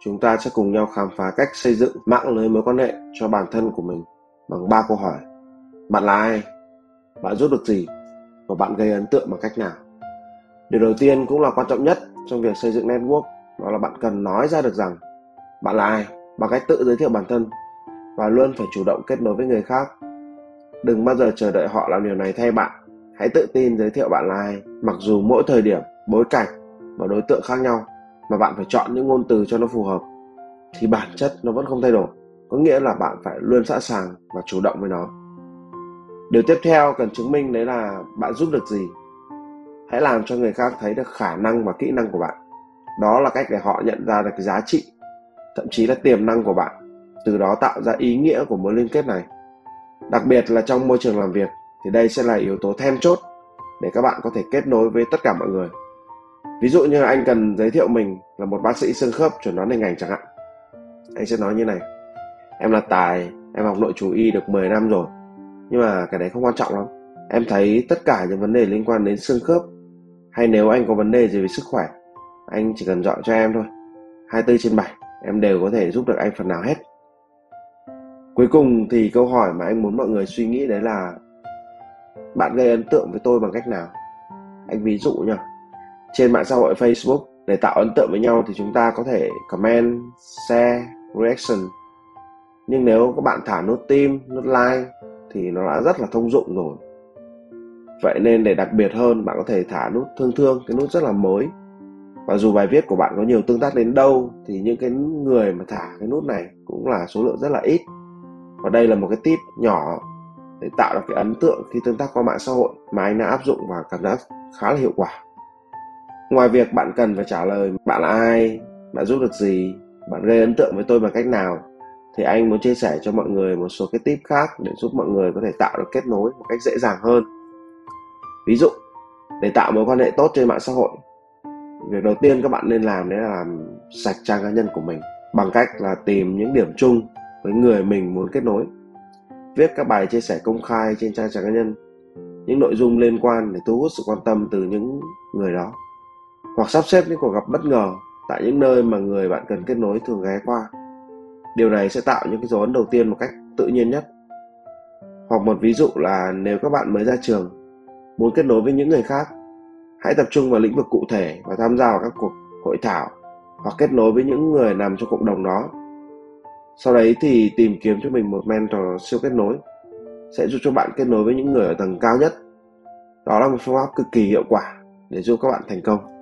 chúng ta sẽ cùng nhau khám phá cách xây dựng mạng lưới mối quan hệ cho bản thân của mình bằng ba câu hỏi. Bạn là ai? Bạn giúp được gì? Và bạn gây ấn tượng bằng cách nào? Điều đầu tiên cũng là quan trọng nhất trong việc xây dựng network, đó là bạn cần nói ra được rằng bạn là ai bằng cách tự giới thiệu bản thân và luôn phải chủ động kết nối với người khác. Đừng bao giờ chờ đợi họ làm điều này thay bạn. Hãy tự tin giới thiệu bạn là ai, mặc dù mỗi thời điểm, bối cảnh và đối tượng khác nhau mà bạn phải chọn những ngôn từ cho nó phù hợp, thì bản chất nó vẫn không thay đổi. Có nghĩa là bạn phải luôn sẵn sàng và chủ động với nó. Điều tiếp theo cần chứng minh đấy là bạn giúp được gì. Hãy làm cho người khác thấy được khả năng và kỹ năng của bạn. Đó là cách để họ nhận ra được cái giá trị, thậm chí là tiềm năng của bạn. Từ đó tạo ra ý nghĩa của mối liên kết này. Đặc biệt là trong môi trường làm việc, thì đây sẽ là yếu tố then chốt để các bạn có thể kết nối với tất cả mọi người ví dụ như anh cần giới thiệu mình là một bác sĩ xương khớp chuẩn đoán hình ảnh chẳng hạn. Anh sẽ nói như này. Em là tài, em học nội chú y được 10 năm rồi. Nhưng mà cái đấy không quan trọng lắm. Em thấy tất cả những vấn đề liên quan đến xương khớp, hay nếu anh có vấn đề gì về sức khỏe, anh chỉ cần dọn cho em thôi. 24 trên 7 em đều có thể giúp được anh phần nào hết. Cuối cùng thì câu hỏi mà anh muốn mọi người suy nghĩ đấy là, bạn gây ấn tượng với tôi bằng cách nào? Anh ví dụ nhỉ trên mạng xã hội Facebook để tạo ấn tượng với nhau thì chúng ta có thể comment, share, reaction. Nhưng nếu các bạn thả nút tim, nút like thì nó đã rất là thông dụng rồi. Vậy nên để đặc biệt hơn, bạn có thể thả nút thương thương, cái nút rất là mới. Và dù bài viết của bạn có nhiều tương tác đến đâu thì những cái người mà thả cái nút này cũng là số lượng rất là ít. Và đây là một cái tip nhỏ để tạo được cái ấn tượng khi tương tác qua mạng xã hội mà anh đã áp dụng và cảm giác khá là hiệu quả ngoài việc bạn cần phải trả lời bạn là ai, bạn giúp được gì, bạn gây ấn tượng với tôi bằng cách nào, thì anh muốn chia sẻ cho mọi người một số cái tip khác để giúp mọi người có thể tạo được kết nối một cách dễ dàng hơn. Ví dụ, để tạo mối quan hệ tốt trên mạng xã hội, việc đầu tiên các bạn nên làm đấy là làm sạch trang cá nhân của mình bằng cách là tìm những điểm chung với người mình muốn kết nối, viết các bài chia sẻ công khai trên trang cá nhân, những nội dung liên quan để thu hút sự quan tâm từ những người đó hoặc sắp xếp những cuộc gặp bất ngờ tại những nơi mà người bạn cần kết nối thường ghé qua. Điều này sẽ tạo những cái dấu ấn đầu tiên một cách tự nhiên nhất. Hoặc một ví dụ là nếu các bạn mới ra trường, muốn kết nối với những người khác, hãy tập trung vào lĩnh vực cụ thể và tham gia vào các cuộc hội thảo hoặc kết nối với những người nằm trong cộng đồng đó. Sau đấy thì tìm kiếm cho mình một mentor siêu kết nối sẽ giúp cho bạn kết nối với những người ở tầng cao nhất. Đó là một phương pháp cực kỳ hiệu quả để giúp các bạn thành công.